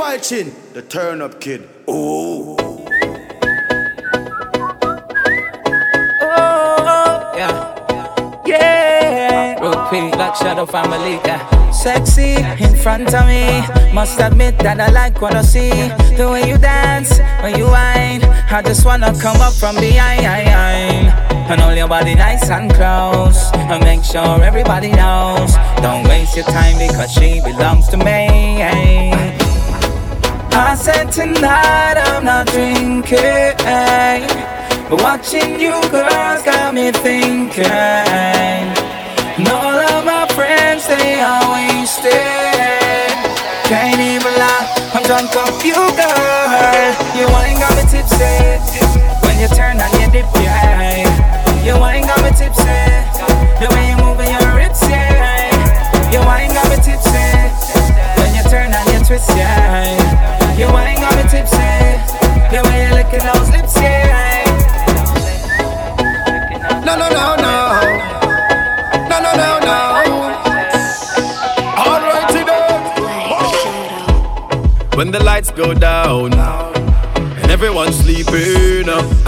Levi the turn up kid. Oh. Oh, yeah. Yeah. Repeat like Shadow Family, yeah. Sexy in front of me. Must admit that I like what I see. The way you dance, when you whine. I just wanna come up from behind. And hold your body nice and close. And make sure everybody knows. Don't waste your time because she belongs to me. I said tonight I'm not drinking. But watching you girls got me thinking. And all of my friends, they are wasted. Can't even lie, I'm drunk off you, girl. You ain't got me tipsy. When you turn on your dip, yeah. You ain't got me tipsy. The way you moving your hips, yeah. You ain't got me tipsy.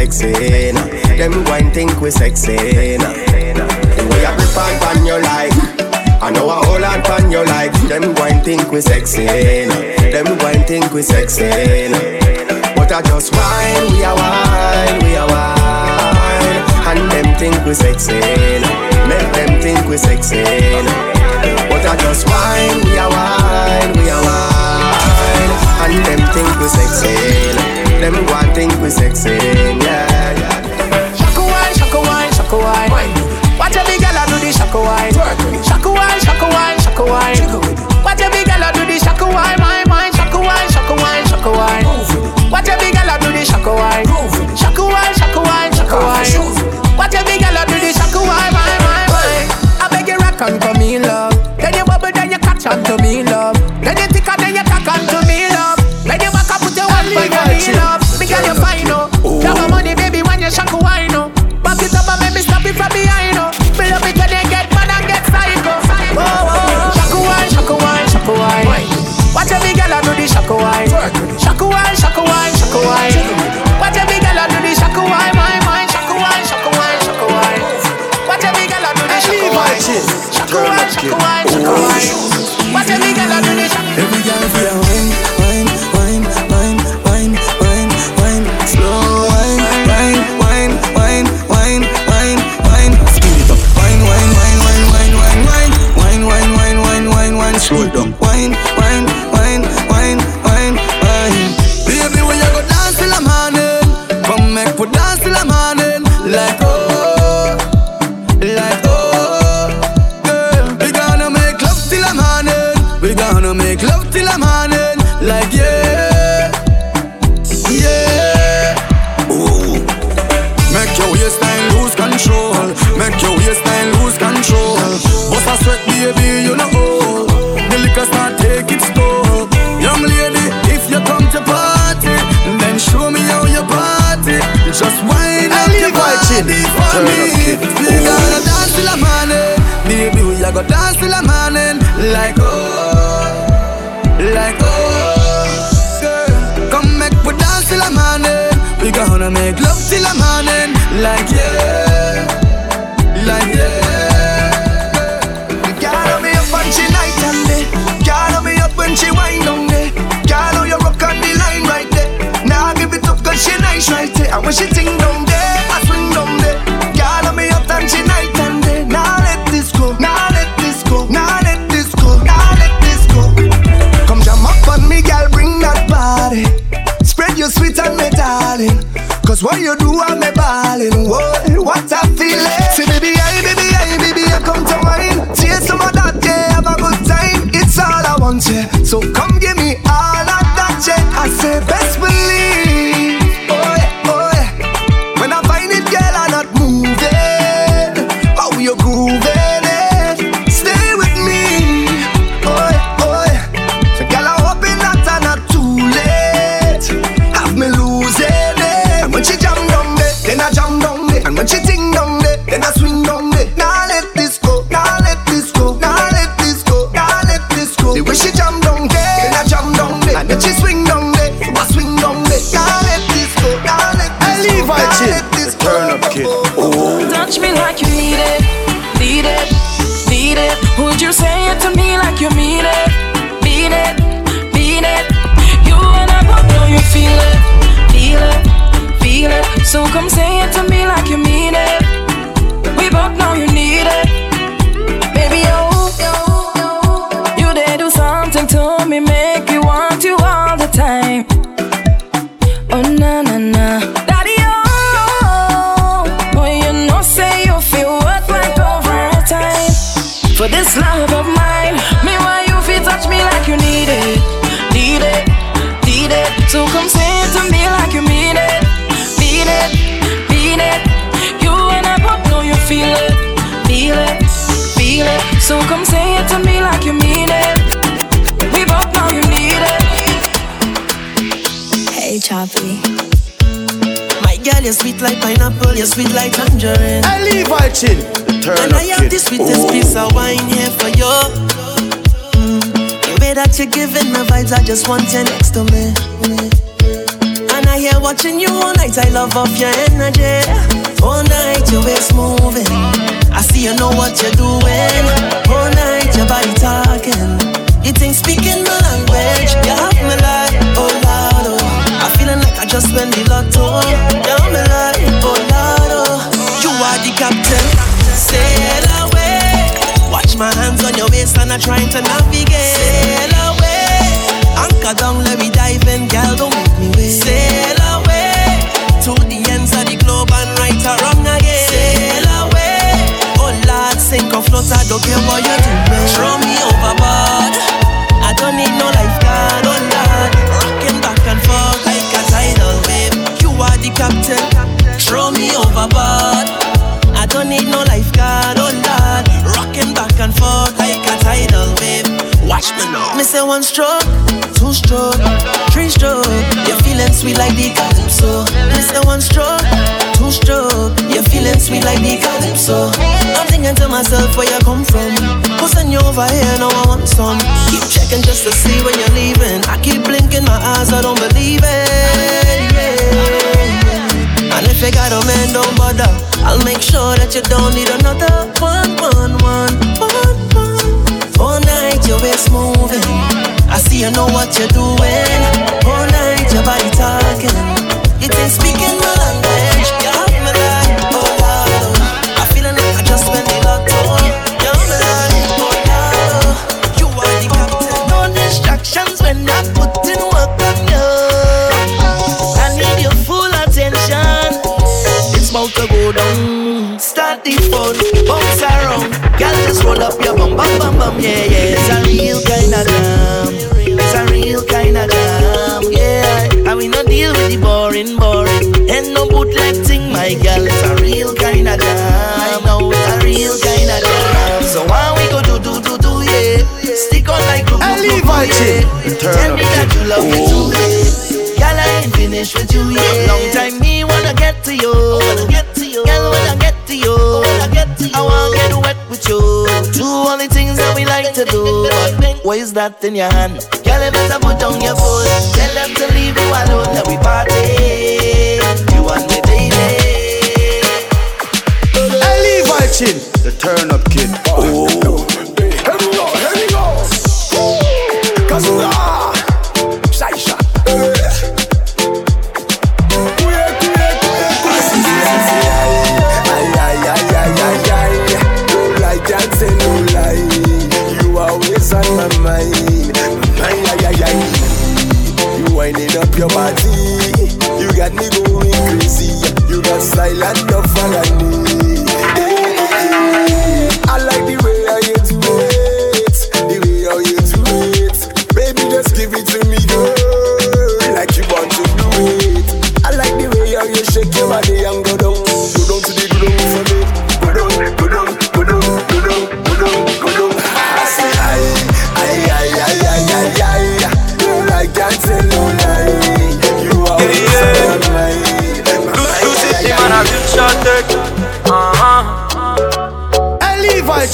Sexy nah. Them go and think we sexy nah. The way I grip and pan you like I know I hold and pan you like Them go and think we sexy nah. Them go and think we sexy nah. But I just whine, we are wine, we are wine And them think we sexy nah. Make them think we sexy nah. But I just whine, we are wine, we are wine And them think we sexy Them go and think we sexy, yeah when she ting down there, I swing down there. Girl, I me up and she night and day. Now let this go, now let this go, now let this go, now let this go. Come jam up on me, girl, bring that body. Spread your sweet and me darling. Cause what you do, I'm me balling. What, what I feel Say, baby, I, baby, I, baby, I come to wine. Taste some of that, yeah, have a good time. It's all I want, yeah. So come give me all of that, yeah. I say, best believe. Pineapple, you're sweet like tangerine. I Levi Chin. Turn And I have kid. the sweetest piece of wine here for you. Mm. The way that you're giving me vibes, I just want you next to me. And I hear watching you all night, I love off your energy. All night, your waist moving. I see you know what you're doing. All night, your body talking. You think speaking my language, you have me like, oh Lord, oh. I feeling like just won the lotto. Have me like, oh Lord, oh. You are the captain, sail away. Watch my hands on your waist and I'm trying to navigate. Sail away, anchor down, let me dive in, girl, don't make me wait. Sail over here? Now I want some. Keep checking just to see when you're leaving. I keep blinking my eyes, I don't believe it. Yeah. And if you got a man, don't bother. I'll make sure that you don't need another one, one, one, one, one. All night your waist moving. I see you know what you're doing. All to do. What is that in your hand? Girl, you better put down your foot.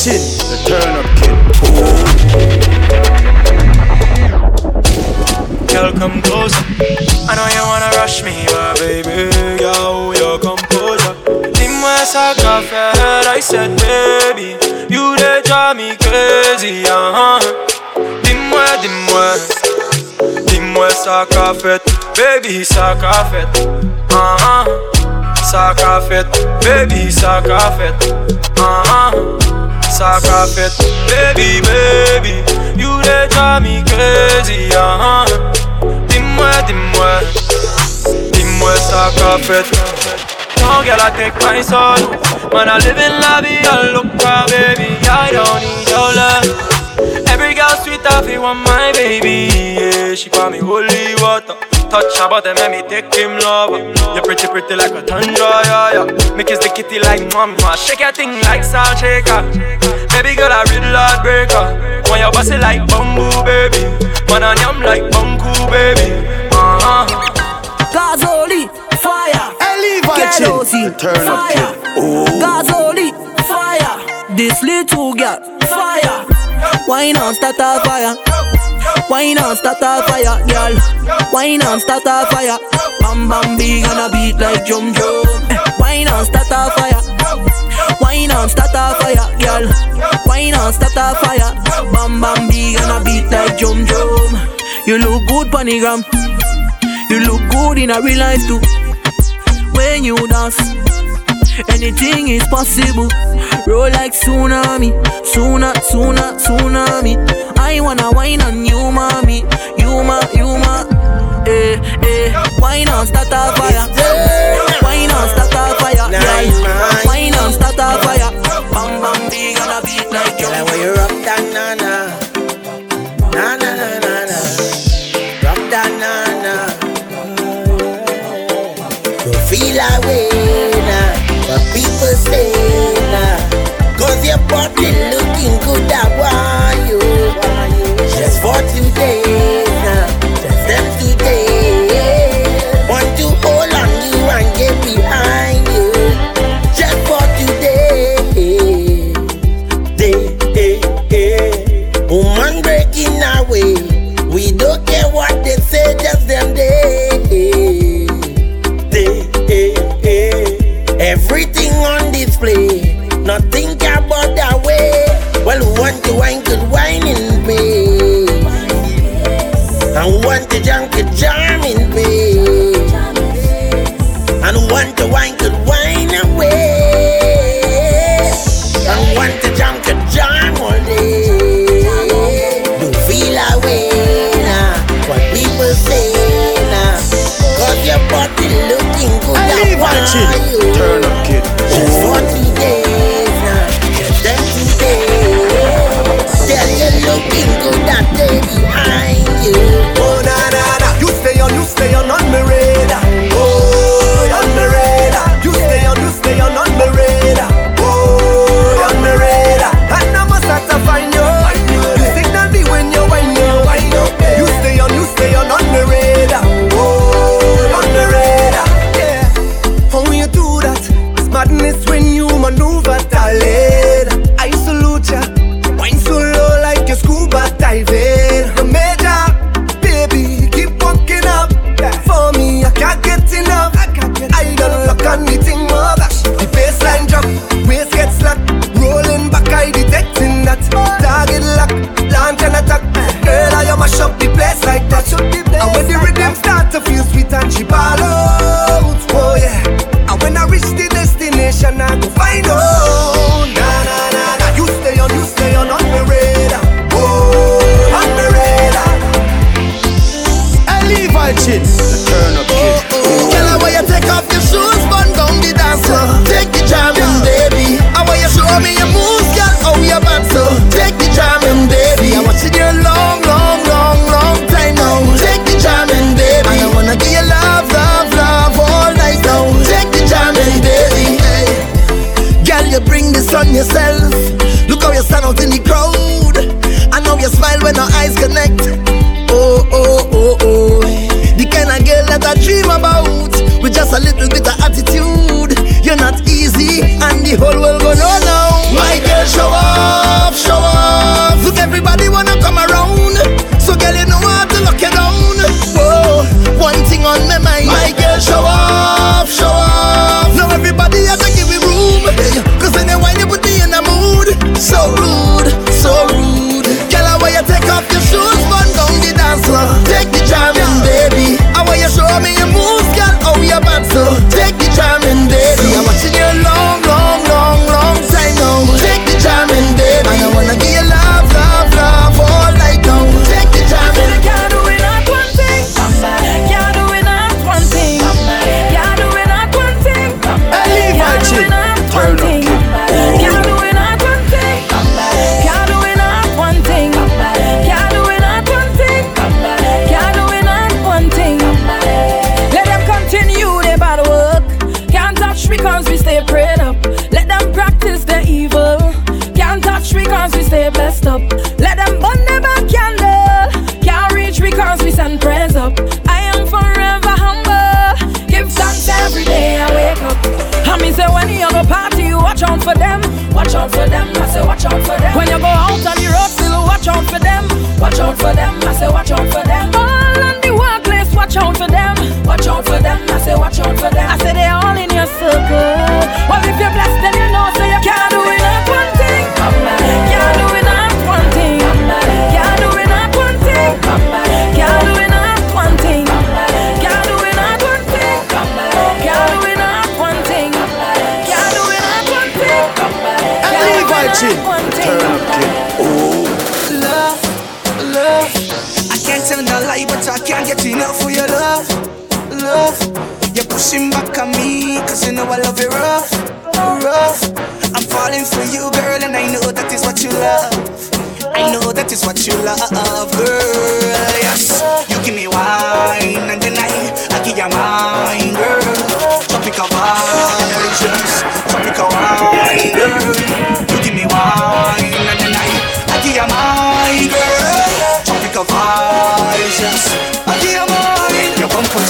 Levi Chin. The turn up kid. Girl, come closer. I know you wanna rush me, but baby, yo, your composure. Dis-moi ça qu'a fait, I said, baby, you they drive me crazy, uh-huh. Dis-moi, dis-moi, dis-moi ça qu'a fait, baby, ça qu'a fait. Ça qu'a fait, baby, qu'a fait, uh-huh. Ça fait, baby, baby, you they drive me crazy, uh-huh. Dis-moi, dis-moi, dis-moi fait. No girl, I take my soul. Man, I live in la look for baby. I don't need your love. Every girl sweet, I feel want my baby. Yeah, she call me holy water. Touch her body, make me take him love. You're pretty, pretty like a tundra, yeah, yeah. Make kiss the kitty like mama. Shake your thing like salt shaker. Baby girl, I real heart breaker. When you bust it like bamboo, baby. Man, I am like bamboo, baby. Uh-huh. Gazoli, fire. Ellie Kerosi, Levi Chin. Turn up fire. kid. Gazoli, fire. This little girl, fire. Why not start a fire. Wine on start a fire, girl. Wine on start a fire. Bam bam big and a beat like drum drum. Eh, Wine on start a fire. Wine on start a fire, girl. Wine on start a fire. Bam bam big and a beat like drum drum. You look good, panigram. You look good in a real life too. When you dance, anything is possible. Roll like tsunami, sooner, tsunami. I wanna wine on you, A fire. Want to wine on yourself. Look how you stand out in the crowd. I know you smile when our eyes connect. Oh, oh, oh, oh. The kind of girl that I dream about. With just a little bit of attitude. You're not easy, and the whole world gon' know now. My girl, show off, show off. Look, everybody wanna. Turn up Love, love. I can't tell no lie, but I can't get enough for your love, love. You're pushing back on me, cause you know I love you rough, rough. I'm falling for you, girl, and I know that is what you love. I know that is what you love, girl. Yes, you give me wine, and then I, I give you mine, girl. Tropical vibes, tropical wine, girl.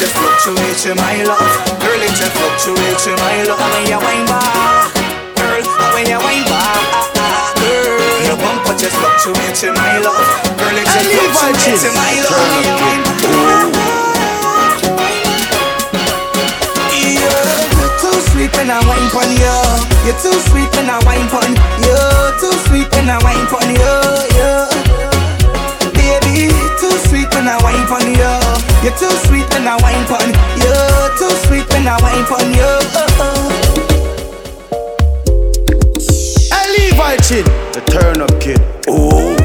a fluctuation, my love. Girl, it's a fluctuation, my love. I'm in your wine bar. Girl, I'm in your wine bar. Girl, your bumper just fluctuating, my love. Girl, it's a fluctuation, my love. I'm in your wine bar. You're too sweet when I wine pon you. You're too sweet when I wine pon you. Too sweet when I wine pon you. yeah too sweet when I wine on you. You're too sweet when I wine on you. Too sweet when I wine on you. I leave I chin, the turn up kid. Ooh.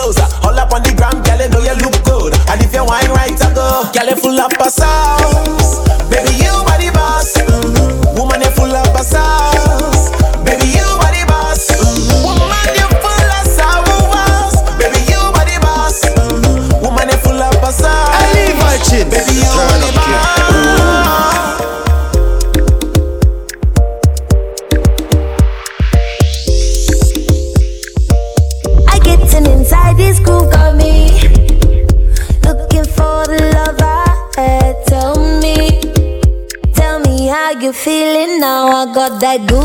closer. All up on the ground, girl, you know you look good. And if you wine right, I go. Girl, you full of passage. got that good.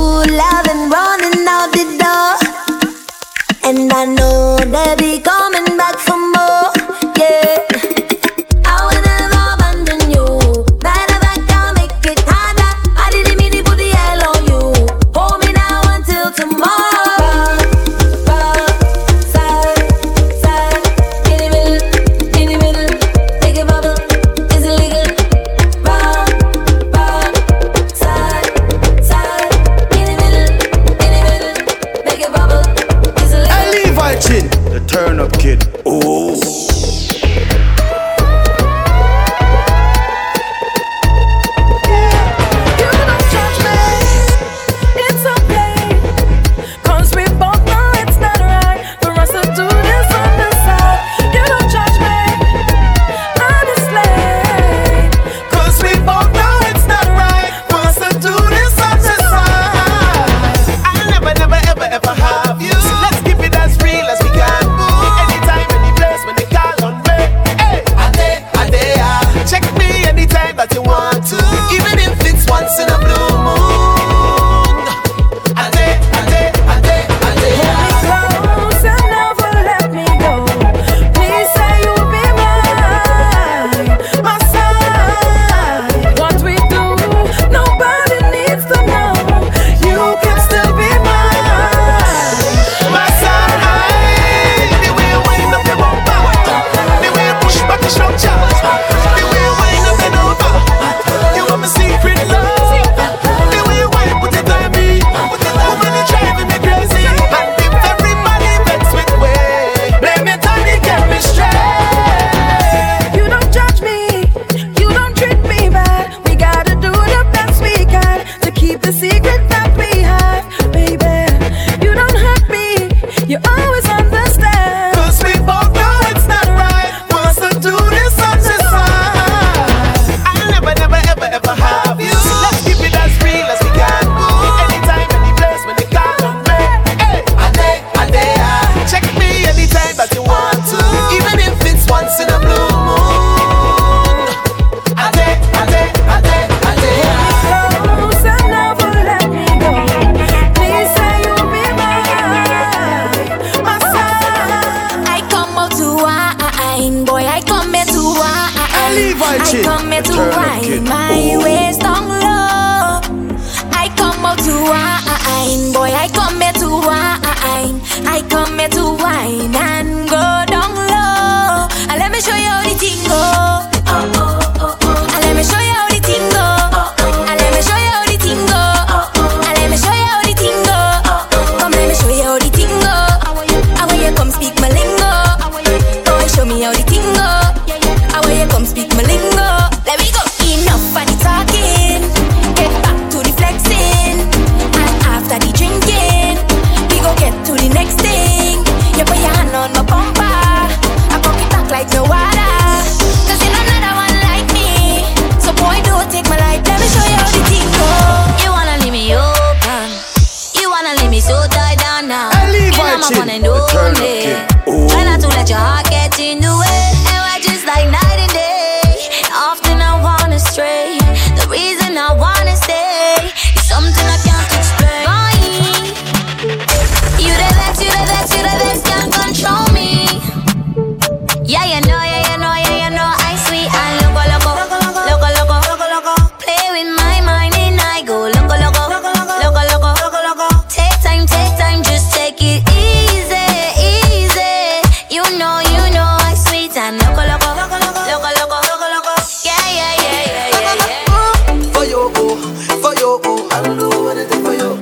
I do anything for you.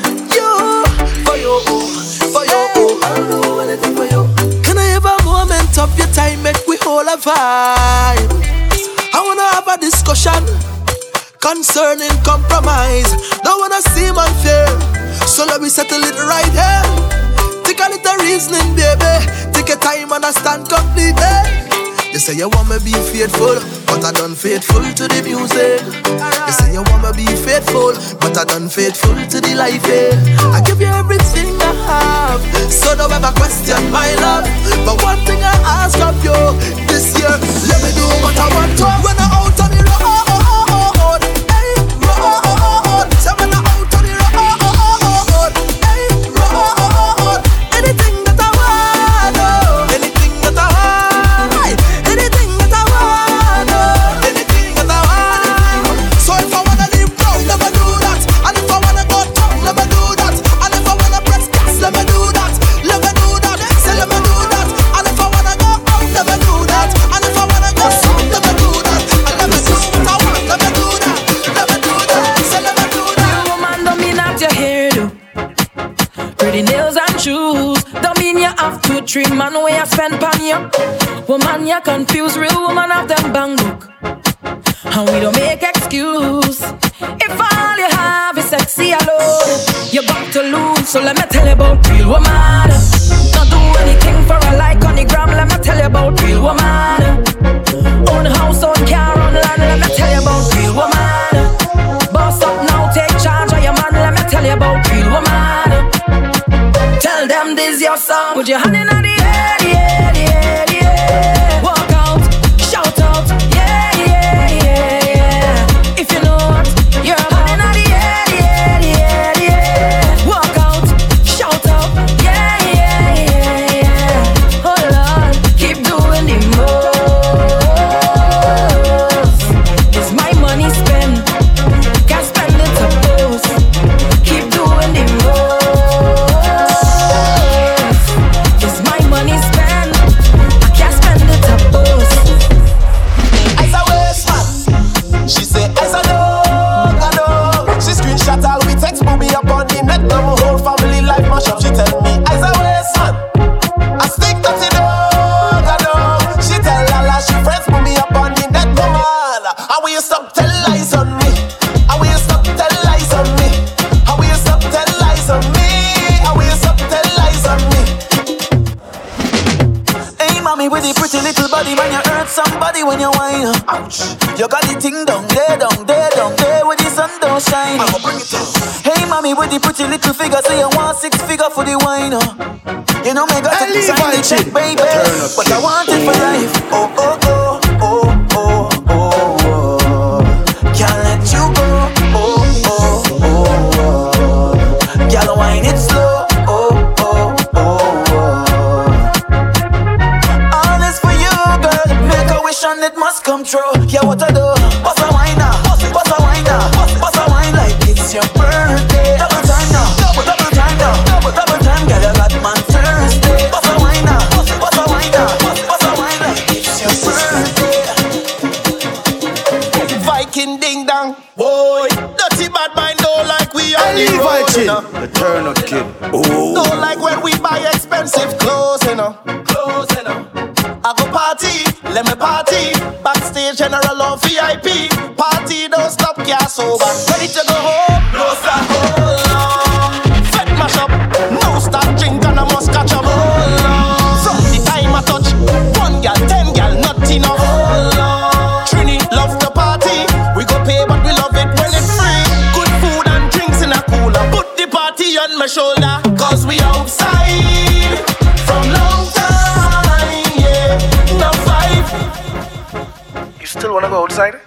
For for. I do anything for you. Can I have a moment of your time? Make we a vibe. I wanna have a discussion concerning compromise. Don't wanna seem unfair, so let me settle it right here. Take a little reasoning, baby. Take your time and I stand completely. You say you want me be faithful, but I done faithful to the music. You say you want me be faithful, but I done faithful to the life. Eh? I give you everything I have, so don't ever question my love. But one thing I ask of you this year, let me do what I want to when I you're confused. the thing down, there down, there down, there where the sun don't shine. Mama, bring it down. Hey mommy, with the pretty little figure, say you want six figure for the wine. You know me got to sign the check, baby, but I want it for life. Oh oh. General or VIP. Party don't stop, yeah, sober. Ready to go home? No stop, hold outside?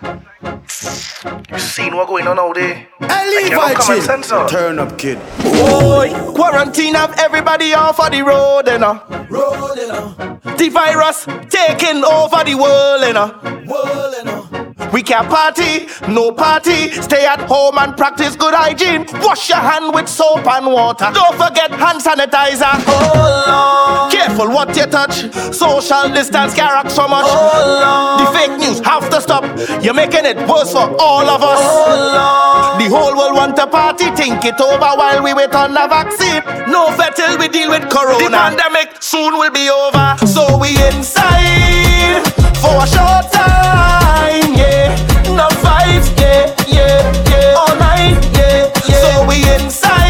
You seen what going on out there? Leave you have no common sense, huh? Turn up, kid. Boy, quarantine have everybody off of the road, you know. Road, you know. The virus taking over the world, you know. World, you know. We can't party, no party. Stay at home and practice good hygiene. Wash your hand with soap and water. Don't forget hand sanitizer. Oh, Hold on. Careful what you touch. Social distance carry so much. Oh, Hold on. The fake news have to stop. You're making it worse for all of us. Oh, on. The whole world want a party. Think it over while we wait on the vaccine. No vet till we deal with corona. The pandemic soon will be over. So we inside for a short time, yeah. No vibes, yeah, yeah, yeah. All night, yeah, yeah. So we inside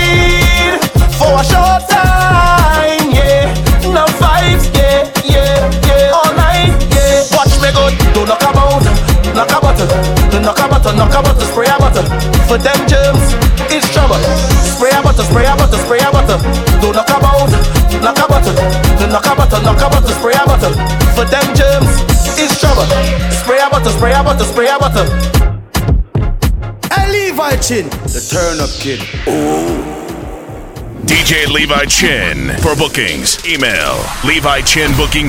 knock a button, don't knock a button, knock a button, spray a button. For them germs, it's trouble. Spray a button, spray a button, spray a button. Don't knock about, knock a button, don't knock a button, knock a button, spray a button. For them germs, it's trouble. Spray a button, spray a button, spray a button. Hey, Levi Chin, the turn up kid. DJ Levi Chin. For bookings, email Levi Chin Bookings